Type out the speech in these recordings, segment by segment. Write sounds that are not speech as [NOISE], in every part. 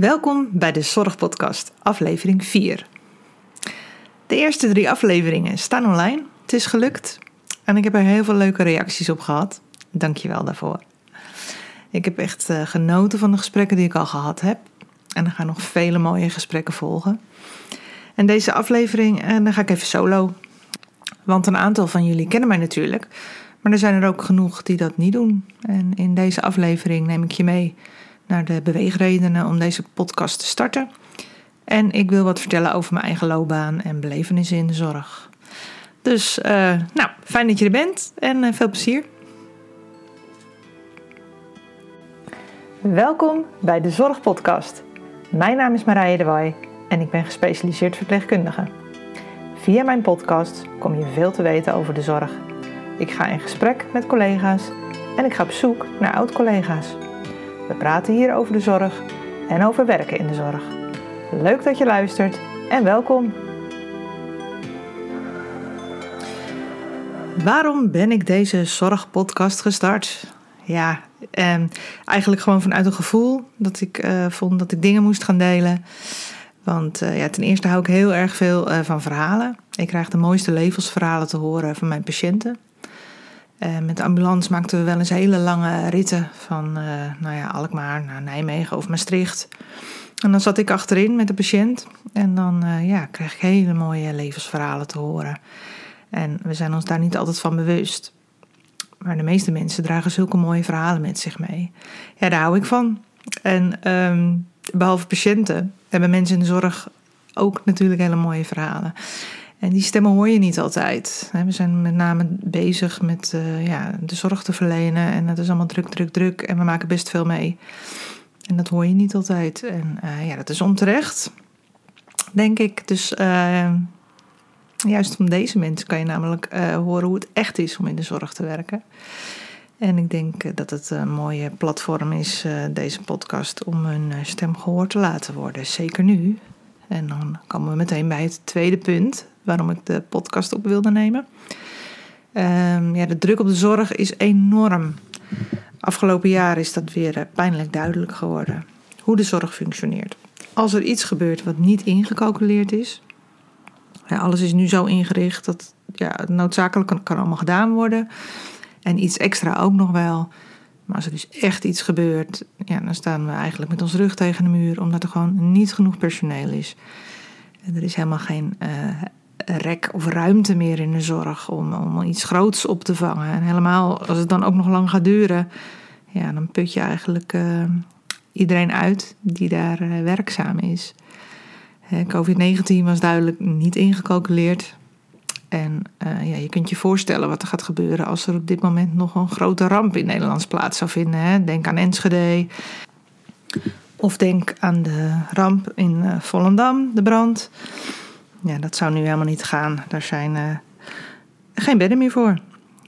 Welkom bij de Zorgpodcast, aflevering 4. De eerste drie afleveringen staan online. Het is gelukt en ik heb er heel veel leuke reacties op gehad. Dank je wel daarvoor. Ik heb echt uh, genoten van de gesprekken die ik al gehad heb. En er gaan nog vele mooie gesprekken volgen. En deze aflevering, en eh, dan ga ik even solo. Want een aantal van jullie kennen mij natuurlijk. Maar er zijn er ook genoeg die dat niet doen. En in deze aflevering neem ik je mee naar de beweegredenen om deze podcast te starten. En ik wil wat vertellen over mijn eigen loopbaan en belevenissen in de zorg. Dus, uh, nou, fijn dat je er bent en uh, veel plezier. Welkom bij de Zorgpodcast. Mijn naam is Marije de Waai en ik ben gespecialiseerd verpleegkundige. Via mijn podcast kom je veel te weten over de zorg. Ik ga in gesprek met collega's en ik ga op zoek naar oud-collega's. We praten hier over de zorg en over werken in de zorg. Leuk dat je luistert en welkom. Waarom ben ik deze zorgpodcast gestart? Ja, eh, eigenlijk gewoon vanuit een gevoel dat ik eh, vond dat ik dingen moest gaan delen. Want uh, ja, ten eerste hou ik heel erg veel uh, van verhalen. Ik krijg de mooiste levensverhalen te horen van mijn patiënten. Uh, met de ambulance maakten we wel eens hele lange ritten van nou ja, Alkmaar naar Nijmegen of Maastricht. En dan zat ik achterin met de patiënt en dan ja, kreeg ik hele mooie levensverhalen te horen. En we zijn ons daar niet altijd van bewust. Maar de meeste mensen dragen zulke mooie verhalen met zich mee. Ja, daar hou ik van. En um, behalve patiënten hebben mensen in de zorg ook natuurlijk hele mooie verhalen. En die stemmen hoor je niet altijd. We zijn met name bezig met uh, ja, de zorg te verlenen. En het is allemaal druk, druk, druk. En we maken best veel mee. En dat hoor je niet altijd. En uh, ja, dat is onterecht, denk ik. Dus uh, juist van deze mensen kan je namelijk horen hoe het echt is om in de zorg te werken. En ik denk dat het een mooie platform is, deze podcast, om hun stem gehoord te laten worden. Zeker nu. En dan komen we meteen bij het tweede punt waarom ik de podcast op wilde nemen. Um, ja, de druk op de zorg is enorm. Afgelopen jaar is dat weer pijnlijk duidelijk geworden. Hoe de zorg functioneert. Als er iets gebeurt wat niet ingecalculeerd is. Ja, alles is nu zo ingericht dat ja, noodzakelijk kan, allemaal gedaan worden. En iets extra ook nog wel. Maar als er dus echt iets gebeurt, ja, dan staan we eigenlijk met ons rug tegen de muur, omdat er gewoon niet genoeg personeel is. En er is helemaal geen uh, rek of ruimte meer in de zorg om, om iets groots op te vangen. En helemaal als het dan ook nog lang gaat duren, ja, dan put je eigenlijk uh, iedereen uit die daar uh, werkzaam is. COVID-19 was duidelijk niet ingecalculeerd. En ja, je kunt je voorstellen wat er gaat gebeuren als er op dit moment nog een grote ramp in Nederlands plaats zou vinden. Hè? Denk aan Enschede. Of denk aan de ramp in Volendam, de brand. Ja, dat zou nu helemaal niet gaan. Daar zijn uh, geen bedden meer voor.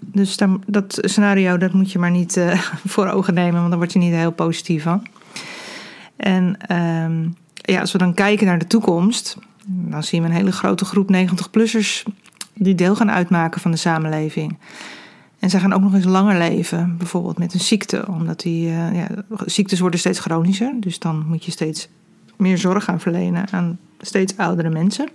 Dus dan, dat scenario dat moet je maar niet [LAUGHS] voor ogen nemen, want daar word je niet heel positief van. En ehm, ja, als we dan kijken naar de toekomst, dan zien we een hele grote groep 90-plussers die deel gaan uitmaken van de samenleving. En zij gaan ook nog eens langer leven, bijvoorbeeld met een ziekte, omdat die uh, ja, ziektes worden steeds chronischer. Dus dan moet je steeds meer zorg gaan verlenen aan steeds oudere mensen.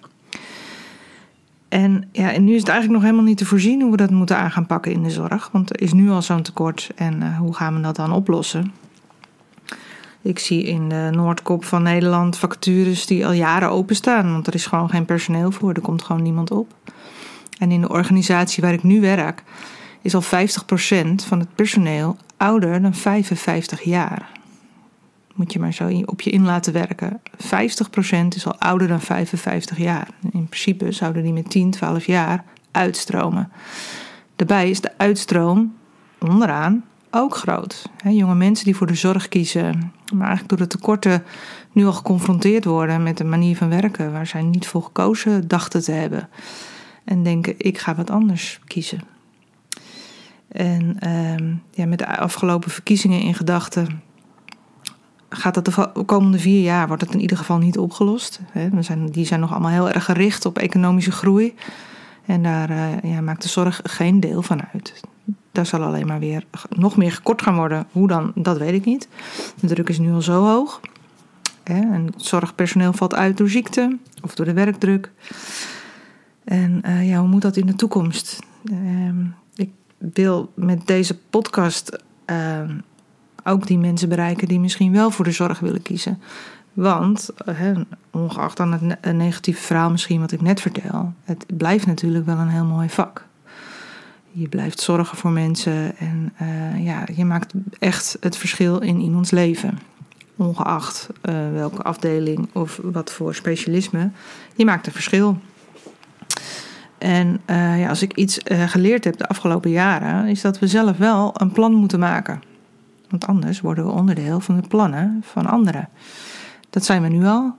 En, ja, en nu is het eigenlijk nog helemaal niet te voorzien hoe we dat moeten aan gaan pakken in de zorg. Want er is nu al zo'n tekort en uh, hoe gaan we dat dan oplossen? Ik zie in de Noordkop van Nederland vacatures die al jaren openstaan, want er is gewoon geen personeel voor, er komt gewoon niemand op. En in de organisatie waar ik nu werk is al 50% van het personeel ouder dan 55 jaar. Moet je maar zo op je in laten werken. 50% is al ouder dan 55 jaar. In principe zouden die met 10, 12 jaar uitstromen. Daarbij is de uitstroom onderaan ook groot. jonge mensen die voor de zorg kiezen, maar eigenlijk door de tekorten nu al geconfronteerd worden met een manier van werken waar zij niet voor gekozen dachten te hebben en denken: ik ga wat anders kiezen. En uh, ja, met de afgelopen verkiezingen in gedachten gaat dat de komende vier jaar wordt het in ieder geval niet opgelost. We zijn, die zijn nog allemaal heel erg gericht op economische groei. En daar uh, ja, maakt de zorg geen deel van uit. Daar zal alleen maar weer nog meer gekort gaan worden. Hoe dan, dat weet ik niet. De druk is nu al zo hoog. En het zorgpersoneel valt uit door ziekte of door de werkdruk. En uh, ja, hoe moet dat in de toekomst? Ehm, ik wil met deze podcast ehm, ook die mensen bereiken die misschien wel voor de zorg willen kiezen. Want, uh, ongeacht dan het negatieve verhaal misschien wat ik net vertel, het blijft natuurlijk wel een heel mooi vak. Je blijft zorgen voor mensen en uh, ja, je maakt echt het verschil in iemands leven. Ongeacht uh, welke afdeling of wat voor specialisme, je maakt een verschil. En ja, als ik iets geleerd heb de afgelopen jaren, is dat we zelf wel een plan moeten maken. Want anders worden we onderdeel van de plannen van anderen. Dat zijn we nu al.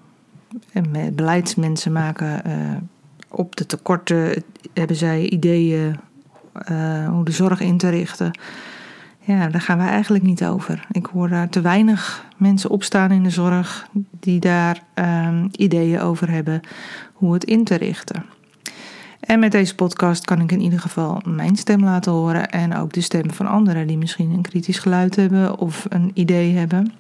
En beleidsmensen maken op de tekorten, hebben zij ideeën uh, hoe de zorg in te richten. Ja, daar gaan we eigenlijk niet over. Ik hoor daar te weinig mensen opstaan in de zorg die daar um, ideeën over hebben hoe het in te richten. En met deze podcast kan ik in ieder geval mijn stem laten horen en ook de stem van anderen die misschien een kritisch geluid hebben of een idee hebben.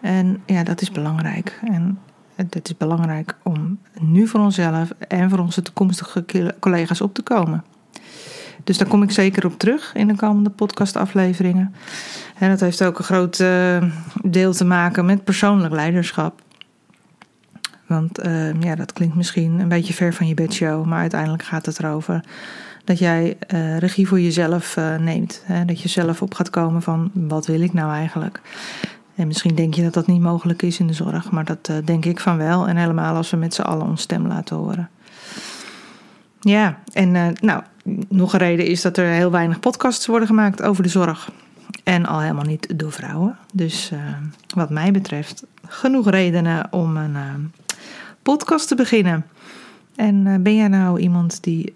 En ja, dat is belangrijk. En het is belangrijk om nu voor onszelf en voor onze toekomstige collega's op te komen. Dus daar kom ik zeker op terug in de komende podcastafleveringen. En dat heeft ook een groot uh, deel te maken met persoonlijk leiderschap. Want uh, ja, dat klinkt misschien een beetje ver van je bedshow, maar uiteindelijk gaat het erover dat jij uh, regie voor jezelf neemt. Hè? Dat je zelf op gaat komen van wat wil ik nou eigenlijk? En misschien denk je dat dat niet mogelijk is in de zorg, maar dat uh, denk ik van wel. En helemaal als we met z'n allen ons stem laten horen. Ja, en nou, nog een reden is dat er heel weinig podcasts worden gemaakt over de zorg. En al helemaal niet door vrouwen. Dus wat mij betreft, genoeg redenen om een podcast te beginnen. En ben jij nou iemand die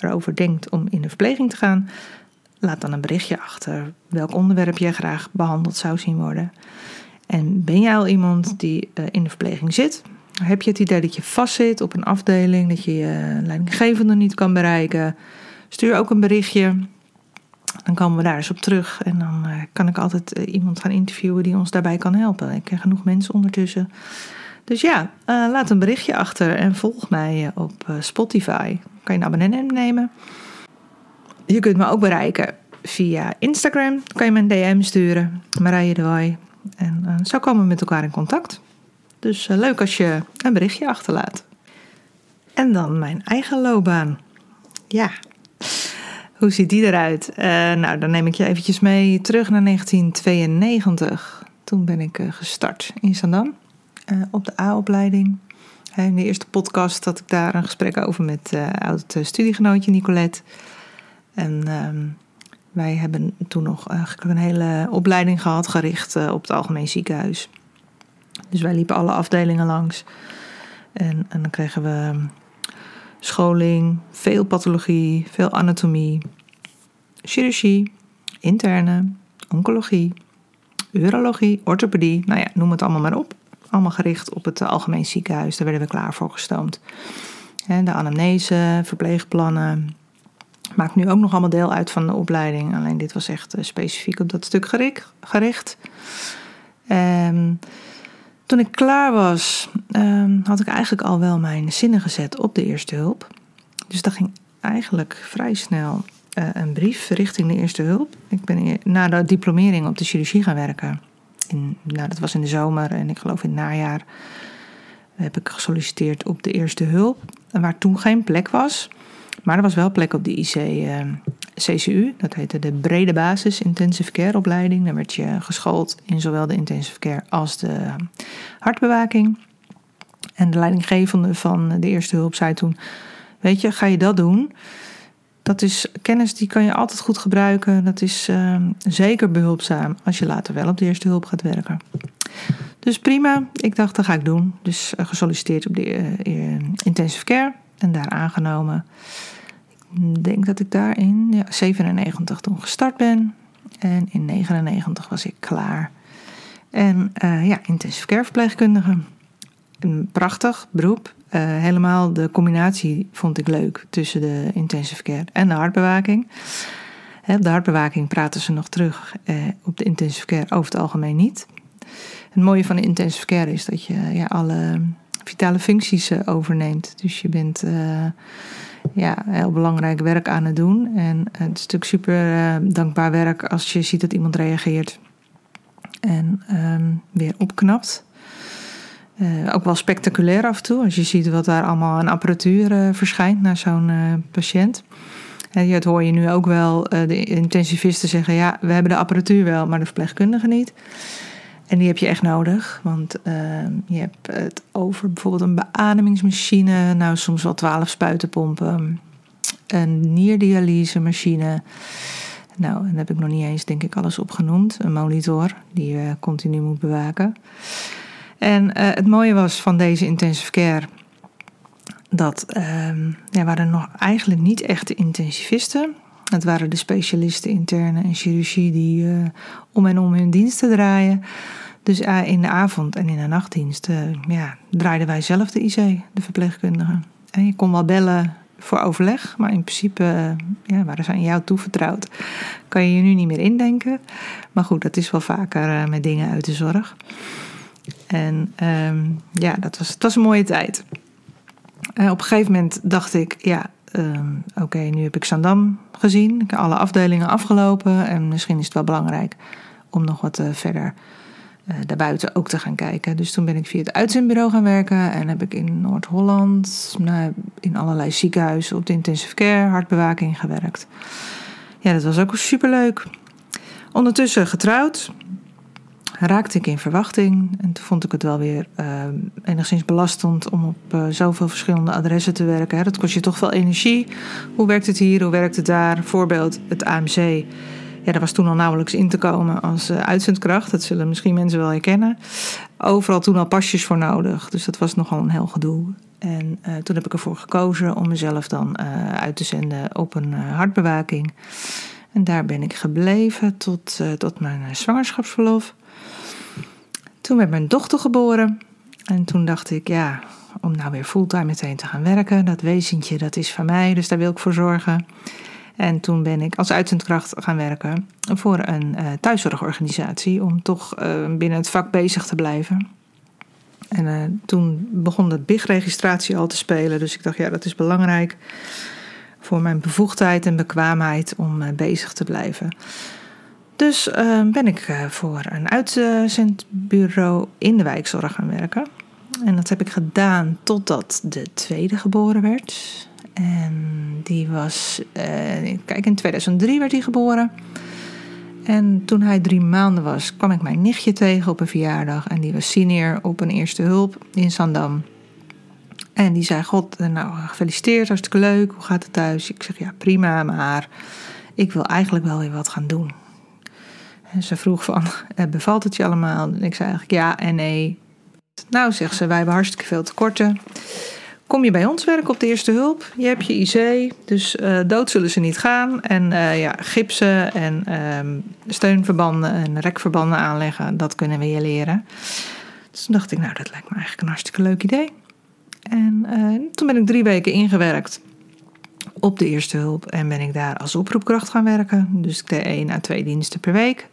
erover denkt om in de verpleging te gaan? Laat dan een berichtje achter welk onderwerp jij graag behandeld zou zien worden. En ben jij al iemand die uh, in de verpleging zit? Heb je het idee dat je vastzit op een afdeling, dat je je leidinggevende niet kan bereiken? Stuur ook een berichtje. Dan komen we daar eens op terug. En dan kan ik altijd iemand gaan interviewen die ons daarbij kan helpen. Ik ken genoeg mensen ondertussen. Dus ja, laat een berichtje achter en volg mij op Spotify. Kan je een abonnement nemen? Je kunt me ook bereiken via Instagram. Kan je me een DM sturen, Marije de Waai. En zo komen we met elkaar in contact. Dus leuk als je een berichtje achterlaat. En dan mijn eigen loopbaan. Ja, hoe ziet die eruit? Nou, dan neem ik je eventjes mee terug naar 1992. Toen ben ik gestart in Zandam op de A-opleiding. In de eerste podcast had ik daar een gesprek over met uh, oud studiegenootje Nicolette. En ehm, wij hebben toen nog eigenlijk een hele opleiding gehad gericht eh, op het algemeen ziekenhuis. Dus wij liepen alle afdelingen langs. En, en dan kregen we scholing, veel pathologie, veel anatomie, chirurgie, interne, oncologie, urologie, orthopedie. Nou ja, noem het allemaal maar op. Allemaal gericht op het algemeen ziekenhuis. Daar werden we klaar voor gestoomd. De anamnese, verpleegplannen, Maakt nu ook nog allemaal deel uit van de opleiding. Alleen dit was echt eh, specifiek op dat stuk gericht. Um, toen ik klaar was, um, had ik eigenlijk al wel mijn zinnen gezet op de eerste hulp. Dus dat ging eigenlijk vrij snel uh, een brief richting de eerste hulp. Ik ben na de diplomering op de chirurgie gaan werken. Nou, dat was in de zomer en ik geloof in het najaar heb ik gesolliciteerd op de eerste hulp. Waar toen geen plek was. Maar er was wel plek op de IC ehm, CCU, dat heette de brede basis intensive care opleiding. Daar werd je geschoold in zowel de intensive care als de hartbewaking. En de leidinggevende van de eerste hulp zei toen: Weet je, ga je dat doen? Dat is kennis die kan je altijd goed gebruiken. Dat is uh, zeker behulpzaam als je later wel op de eerste hulp gaat werken. Dus prima, ik dacht dat ga ik doen. Dus uh, gesolliciteerd op de uh, intensive care en daar aangenomen. Ik denk dat ik daar in ja, 97 toen gestart ben. En in 99 was ik klaar. En ja, intensive care verpleegkundige. Een prachtig beroep. Uh, helemaal de combinatie vond ik leuk tussen de intensive care en de hartbewaking. De hartbewaking praten ze nog terug. Uh, op de intensive care over het algemeen niet. Het mooie van de intensive care is dat je ja, alle vitale functies overneemt. Dus je bent ja, heel belangrijk werk aan het doen. En het is natuurlijk super dankbaar werk als je ziet dat iemand reageert en ehm, weer opknapt. Uh, ook wel spectaculair af en toe, als je ziet wat daar allemaal aan apparatuur uh, verschijnt naar zo'n uh, patiënt. En dat hoor je nu ook wel, de intensivisten zeggen: ja, we hebben de apparatuur wel, maar de verpleegkundige niet. En die heb je echt nodig, want ehm, je hebt het over bijvoorbeeld een beademingsmachine, nou soms wel twaalf spuitenpompen, een nierdialysemachine. Nou, en heb ik nog niet eens, denk ik, alles opgenoemd. Een monitor die je continu moet bewaken. En uh, het mooie was van deze intensive care dat uh, ja, waren nog eigenlijk niet echte intensivisten. Het waren de specialisten interne en chirurgie die uh, om en om hun diensten draaien. Dus uh, in de avond en in de nachtdienst ja, draaiden wij zelf de IC, de verpleegkundigen. En je kon wel bellen voor overleg, maar in principe ja, waren ze aan jou toevertrouwd. Kan je je nu niet meer indenken. Maar goed, dat is wel vaker met dingen uit de zorg. En um, ja, dat was, het was een mooie tijd. Uh, op een gegeven moment dacht ik, ja, um, oké, nu heb ik Zandam gezien. Ik heb alle afdelingen afgelopen. En misschien is het wel belangrijk om nog wat uh, verder uh, daarbuiten ook te gaan kijken. Dus toen ben ik via het uitzendbureau gaan werken. En heb ik in Noord-Holland, nou, in allerlei ziekenhuizen op de intensive care, hartbewaking gewerkt. Ja, dat was ook superleuk. Ondertussen getrouwd raakte ik in verwachting. En toen vond ik het wel weer uh, enigszins belastend om op uh, zoveel verschillende adressen te werken. Hè. Dat kost je toch veel energie. Hoe werkt het hier? Hoe werkt het daar? Voorbeeld het AMC. Ja, daar was toen al nauwelijks in te komen als uh, uitzendkracht. Dat zullen misschien mensen wel herkennen. Overal toen al pasjes voor nodig. Dus dat was nogal een heel gedoe. En toen heb ik ervoor gekozen om mezelf dan uit te zenden op een hartbewaking. En daar ben ik gebleven tot, tot mijn zwangerschapsverlof. Toen werd mijn dochter geboren. En toen dacht ik, ja, om nou weer fulltime meteen te gaan werken, dat wezentje, dat is van mij, dus daar wil ik voor zorgen. En toen ben ik als uitzendkracht gaan werken voor een uh, thuiszorgorganisatie om toch uh, binnen het vak bezig te blijven. En uh, toen begon de BIG-registratie al te spelen, dus ik dacht, ja, dat is belangrijk voor mijn bevoegdheid en bekwaamheid om bezig te blijven. Dus uh, ben ik uh, voor een uitzendbureau in de wijkzorg gaan werken. En dat heb ik gedaan totdat de tweede geboren werd. En die was, uh, kijk, in 2003 werd hij geboren. En toen hij drie maanden was, kwam ik mijn nichtje tegen op een verjaardag. En die was senior op een eerste hulp in Zandam. En die zei: God, nou gefeliciteerd, hartstikke leuk. Hoe gaat het thuis? Ik zeg: Ja, prima, maar ik wil eigenlijk wel weer wat gaan doen. En ze vroeg van, eh, bevalt het je allemaal? En ik zei eigenlijk ja en nee. Nou, zegt ze, wij hebben hartstikke veel tekorten. Kom je bij ons werken op de eerste hulp? Je hebt je IC, dus uh, dood zullen ze niet gaan. En uh, ja, gipsen en um, steunverbanden en rekverbanden aanleggen, dat kunnen we je leren. Dus toen dacht ik, nou, dat lijkt me eigenlijk een hartstikke leuk idee. En toen ben ik drie weken ingewerkt op de eerste hulp en ben ik daar als oproepkracht gaan werken. Dus ik deed één à twee diensten per week.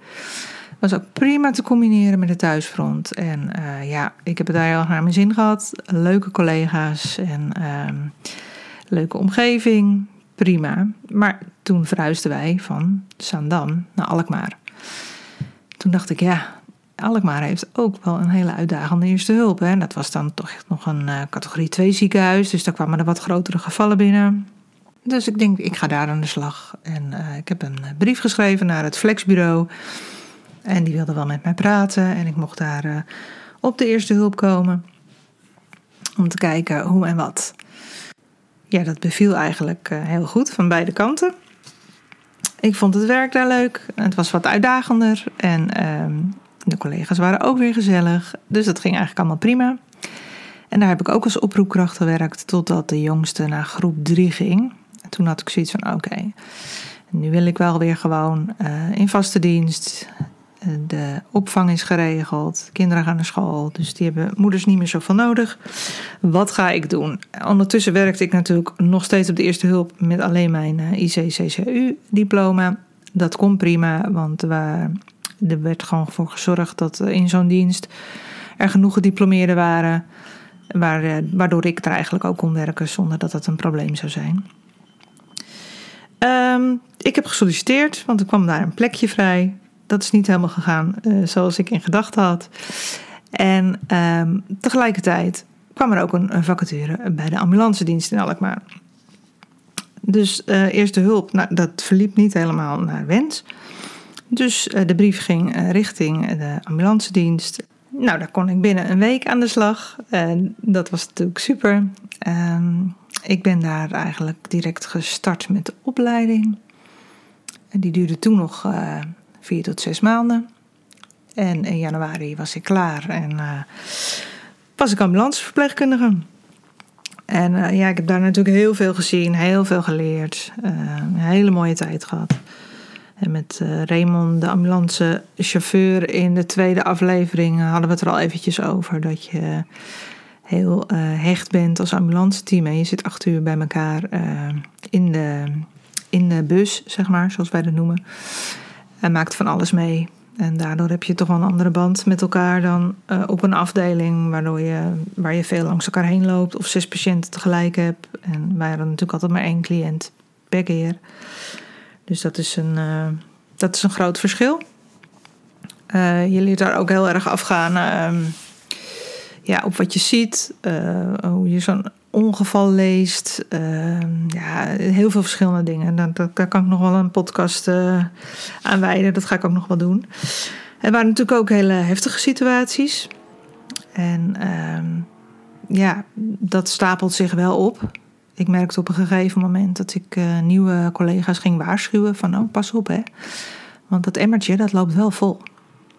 Was ook prima te combineren met de thuisfront. En uh, ja, ik heb het daar heel naar mijn zin gehad. Leuke collega's en uh, leuke omgeving. Prima. Maar toen verhuisden wij van Zandam naar Alkmaar. Toen dacht ik, ja, Alkmaar heeft ook wel een hele uitdagende eerste hulp. Hè. Dat was dan toch echt nog een uh, categorie 2 ziekenhuis. Dus daar kwamen er wat grotere gevallen binnen. Dus ik denk, ik ga daar aan de slag. En uh, ik heb een brief geschreven naar het Flexbureau. En die wilde wel met mij praten. En ik mocht daar uh, op de eerste hulp komen. Om te kijken hoe en wat. Ja, dat beviel eigenlijk heel goed van beide kanten. Ik vond het werk daar leuk. Het was wat uitdagender. En ehm, de collega's waren ook weer gezellig. Dus dat ging eigenlijk allemaal prima. En daar heb ik ook als oproepkracht gewerkt totdat de jongste naar groep 3 ging toen had ik zoiets van: oké, nu wil ik wel weer gewoon uh, in vaste dienst. Eh, de opvang is geregeld, kinderen gaan naar school, dus die hebben moeders niet meer zoveel nodig. Wat ga ik doen? Ondertussen werkte ik natuurlijk nog steeds op de eerste hulp met alleen mijn uh, ICCCU-diploma. Dat komt prima, want er werd gewoon voor gezorgd dat in zo'n dienst er genoeg gediplomeerden waren. waardoor ik er eigenlijk ook kon werken zonder dat dat een probleem zou zijn. Ehm, ik heb gesolliciteerd, want er kwam daar een plekje vrij. Dat is niet helemaal gegaan zoals ik in gedachten had. En ehm, tegelijkertijd kwam er ook een, vacature bij de ambulance dienst in Alkmaar. Dus uh, eerste hulp, nou, dat verliep niet helemaal naar wens. Dus uh, de brief ging richting de ambulance dienst. Nou, daar kon ik binnen een week aan de slag. Dat was natuurlijk super. Ik ben daar eigenlijk direct gestart met de opleiding. En die duurde toen nog vier tot zes maanden. En in januari was ik klaar en was ik ambulanceverpleegkundige. En uh, ja, ik heb daar natuurlijk heel veel gezien, heel veel geleerd. Een hele mooie tijd gehad. En met Raymond, de ambulancechauffeur, in de tweede aflevering hadden we het er al eventjes over. Dat je heel hecht bent als ambulanceteam. En je zit acht uur bij elkaar in, de, in de bus, zeg maar, zoals wij dat noemen. En maakt van alles mee. En daardoor heb je toch wel een andere band met elkaar dan uh, op een afdeling waardoor je, waar je veel langs elkaar heen loopt of zes patiënten tegelijk hebt. En wij hadden natuurlijk altijd maar één cliënt per keer. Dus dat is een, dat is een groot verschil. Uh, je leert daar ook heel erg afgaan ehm, ja, op wat je ziet, hoe je zo'n ongeval leest. Ehm, ja, heel veel verschillende dingen. Daar, daar, kan ik nog wel een podcast uh, aan wijden. Dat ga ik ook nog wel doen. Er waren natuurlijk ook hele heftige situaties. En ehm, ja, dat stapelt zich wel op. Ik merkte op een gegeven moment dat ik uh, nieuwe collega's ging waarschuwen van oh, pas op hè. Want dat emmertje dat loopt wel vol.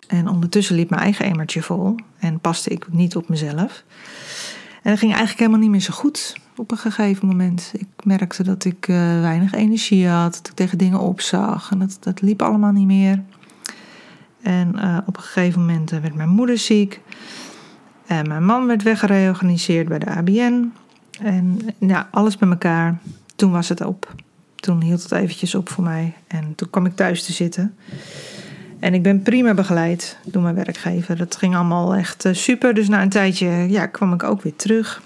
En ondertussen liep mijn eigen emmertje vol en paste ik niet op mezelf. En dat ging eigenlijk helemaal niet meer zo goed op een gegeven moment. Ik merkte dat ik uh, weinig energie had, dat ik tegen dingen opzag en dat, dat liep allemaal niet meer. En uh, op een gegeven moment uh, werd mijn moeder ziek. En mijn man werd weggereorganiseerd bij de ABN. En ja, alles bij elkaar. Toen was het op. Toen hield het eventjes op voor mij. En toen kwam ik thuis te zitten. En ik ben prima begeleid door mijn werkgever. Dat ging allemaal echt eh, super. Dus na een tijdje ja, kwam ik ook weer terug.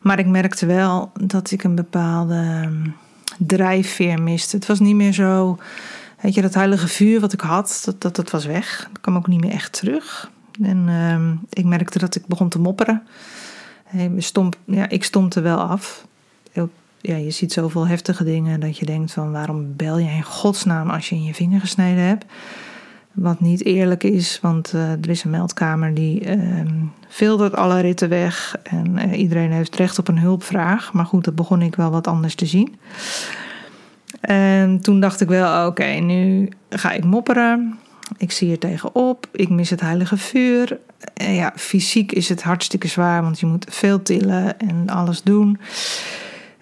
Maar ik merkte wel dat ik een bepaalde ehm, drijfveer miste. Het was niet meer zo. Weet je, dat heilige vuur wat ik had, dat, dat, was weg. Dat kwam ook niet meer echt terug. En uh, ik merkte dat ik begon te mopperen. Hey, stomp, ja, ik stompte wel af ja, je ziet zoveel heftige dingen dat je denkt van waarom bel je in godsnaam als je in je vinger gesneden hebt. Wat niet eerlijk is, want uh, er is een meldkamer die uh, filtert alle ritten weg. En uh, iedereen heeft recht op een hulpvraag. Maar goed, dat begon ik wel wat anders te zien. En toen dacht ik wel, oké, nu ga ik mopperen. Ik zie er tegenop. Ik mis het heilige vuur. En ja, fysiek is het hartstikke zwaar, want je moet veel tillen en alles doen.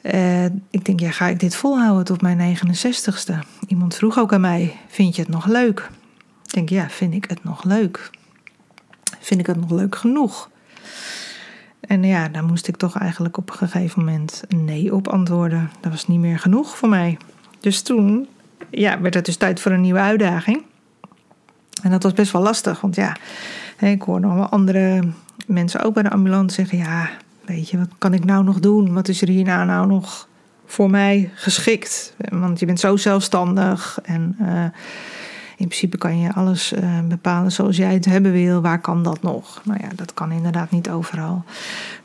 Uh, ik denk, ja, ga ik dit volhouden tot mijn 69ste? Iemand vroeg ook aan mij: Vind je het nog leuk? Ik denk, ja, vind ik het nog leuk? Vind ik het nog leuk genoeg? En ja, daar moest ik toch eigenlijk op een gegeven moment nee op antwoorden. Dat was niet meer genoeg voor mij. Dus toen ja, werd het dus tijd voor een nieuwe uitdaging. En dat was best wel lastig, want ja, ik hoorde nog wel andere mensen ook bij de ambulance zeggen: ja, Wat kan ik nou nog doen? Wat is er hierna nou nog voor mij geschikt? Want je bent zo zelfstandig en uh, in principe kan je alles uh, bepalen zoals jij het hebben wil. Waar kan dat nog? Nou ja, dat kan inderdaad niet overal.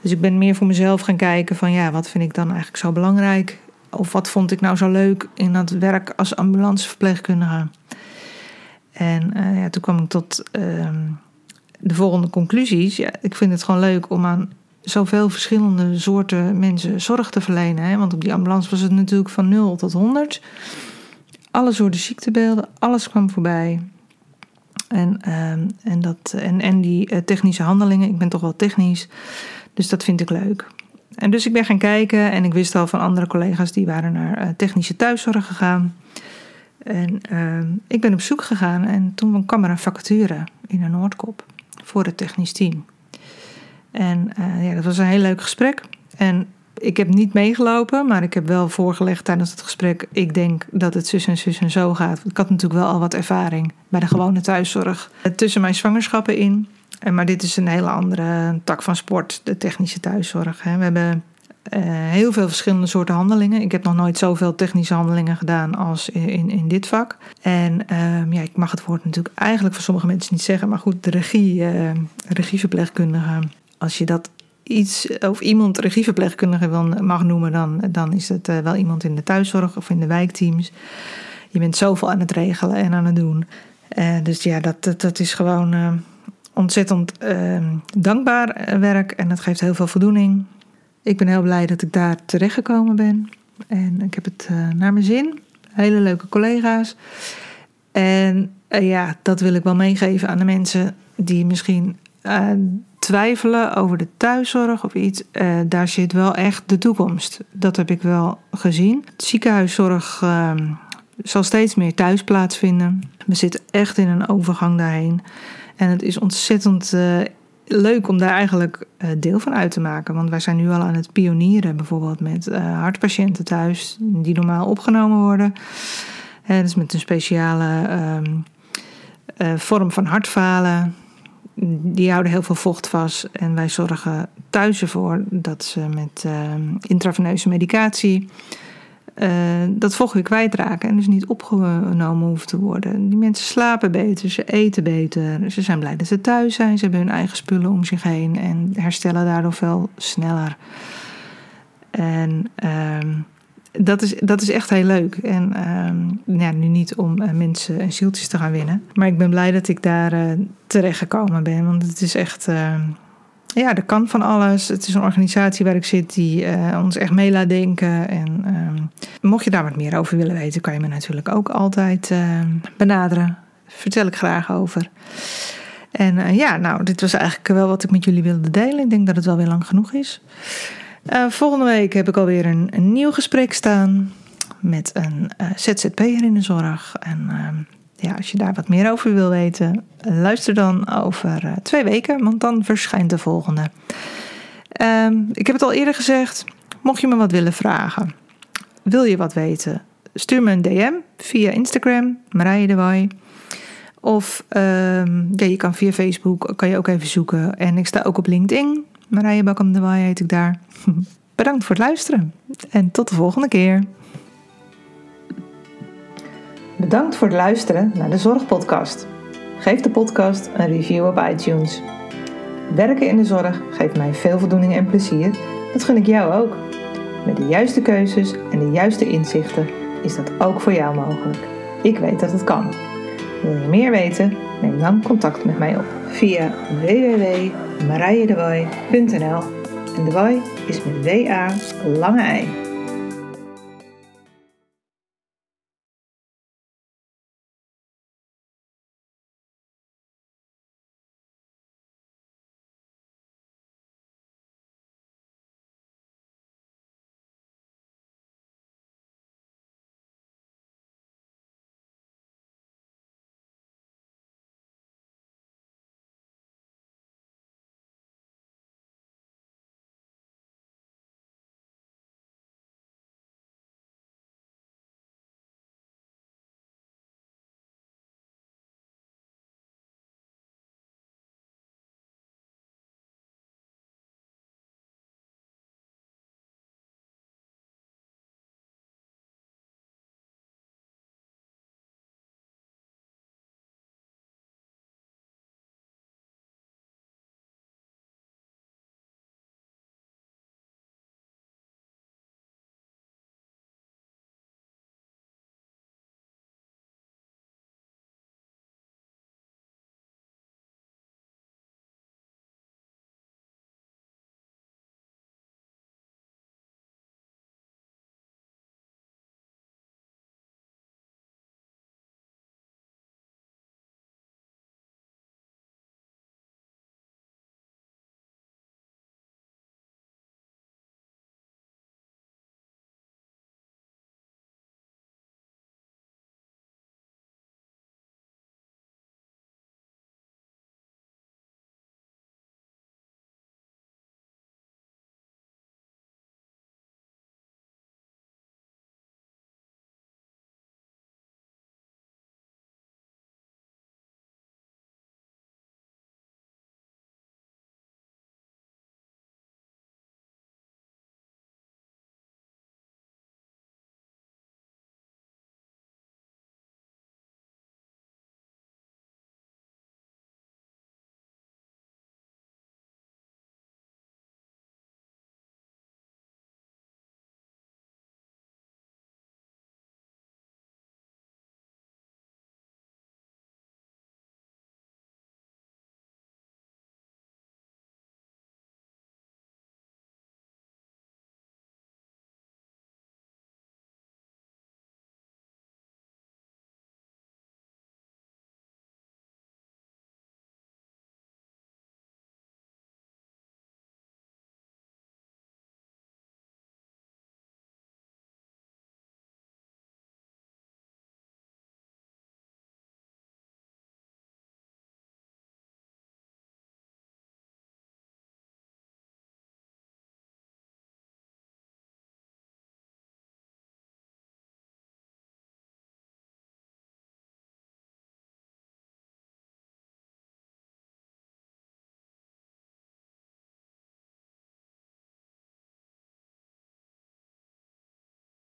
Dus ik ben meer voor mezelf gaan kijken van ja, wat vind ik dan eigenlijk zo belangrijk? Of wat vond ik nou zo leuk in dat werk als ambulanceverpleegkundige? En uh, ja, toen kwam ik tot ehm, de volgende conclusies. Ja, ik vind het gewoon leuk om aan zoveel verschillende soorten mensen zorg te verlenen. Hè? Want op die ambulance was het natuurlijk van 0 tot 100. Alle soorten ziektebeelden, alles kwam voorbij. En, ehm, en, dat, en, en die uh, technische handelingen, ik ben toch wel technisch, dus dat vind ik leuk. En dus ik ben gaan kijken en ik wist al van andere collega's die waren naar uh, technische thuiszorg gegaan. En ehm, ik ben op zoek gegaan en toen kwam er een vacature in een Noordkop voor het technisch team. En uh, ja, dat was een heel leuk gesprek. En ik heb niet meegelopen, maar ik heb wel voorgelegd tijdens het gesprek. Ik denk dat het zus en zus en zo gaat. Ik had natuurlijk wel al wat ervaring bij de gewone thuiszorg tussen mijn zwangerschappen in. Maar dit is een hele andere tak van sport, de technische thuiszorg. We hebben heel veel verschillende soorten handelingen. Ik heb nog nooit zoveel technische handelingen gedaan als in, in dit vak. En uh, ja, ik mag het woord natuurlijk eigenlijk voor sommige mensen niet zeggen. Maar goed, de regie, regieverpleegkundige. Als je dat iets of iemand regieverpleegkundige mag noemen, dan, dan is het uh, wel iemand in de thuiszorg of in de wijkteams. Je bent zoveel aan het regelen en aan het doen. dus ja, dat, dat, dat is gewoon ontzettend dankbaar werk en het geeft heel veel voldoening. Ik ben heel blij dat ik daar terechtgekomen ben. En ik heb het naar mijn zin. Hele leuke collega's. En ja, dat wil ik wel meegeven aan de mensen die misschien twijfelen over de thuiszorg of iets. daar zit wel echt de toekomst. Dat heb ik wel gezien. Ziekenhuiszorg ehm, zal steeds meer thuis plaatsvinden. We zitten echt in een overgang daarheen. En het is ontzettend leuk om daar eigenlijk eh, deel van uit te maken. Want wij zijn nu al aan het pionieren, bijvoorbeeld met hartpatiënten thuis, die normaal opgenomen worden. Dus met een speciale um, vorm van hartfalen. Die houden heel veel vocht vast. En wij zorgen thuis ervoor dat ze met ehm, intraveneuze medicatie uh, dat vocht weer kwijtraken en dus niet opgenomen hoeven te worden. Die mensen slapen beter, ze eten beter, ze zijn blij dat ze thuis zijn, ze hebben hun eigen spullen om zich heen en herstellen daardoor veel sneller. En uh, dat, is, dat is echt heel leuk. En uh, ja, nu niet om uh, mensen en zieltjes te gaan winnen, maar ik ben blij dat ik daar uh, terecht gekomen ben, want het is echt ehm, ja, er kan van alles. Het is een organisatie waar ik zit die uh, ons echt mee laat denken. En uh, mocht je daar wat meer over willen weten, kan je me natuurlijk ook altijd benaderen. Vertel ik graag over. En eh, ja, nou, dit was eigenlijk wel wat ik met jullie wilde delen. Ik denk dat het wel weer lang genoeg is. Volgende week heb ik alweer een, een nieuw gesprek staan met een ZZP'er in de zorg. En ehm, ja, als je daar wat meer over wil weten, luister dan over uh, twee weken, want dan verschijnt de volgende. Um, ik heb het al eerder gezegd, mocht je me wat willen vragen, wil je wat weten, stuur me een DM via Instagram, Marije de Waai. Of um, ja, je kan via Facebook, kan je ook even zoeken. En ik sta ook op LinkedIn, Marije Bakkam de Waai heet ik daar. [LAUGHS] Bedankt voor het luisteren en tot de volgende keer. Bedankt voor het luisteren naar de Zorgpodcast. Geef de podcast een review op iTunes. Werken in de zorg geeft mij veel voldoening en plezier. Dat gun ik jou ook. Met de juiste keuzes en de juiste inzichten is dat ook voor jou mogelijk. Ik weet dat het kan. Wil je meer weten? Neem dan contact met mij op via www.marijedewoy.nl En de is met W-A lange ei.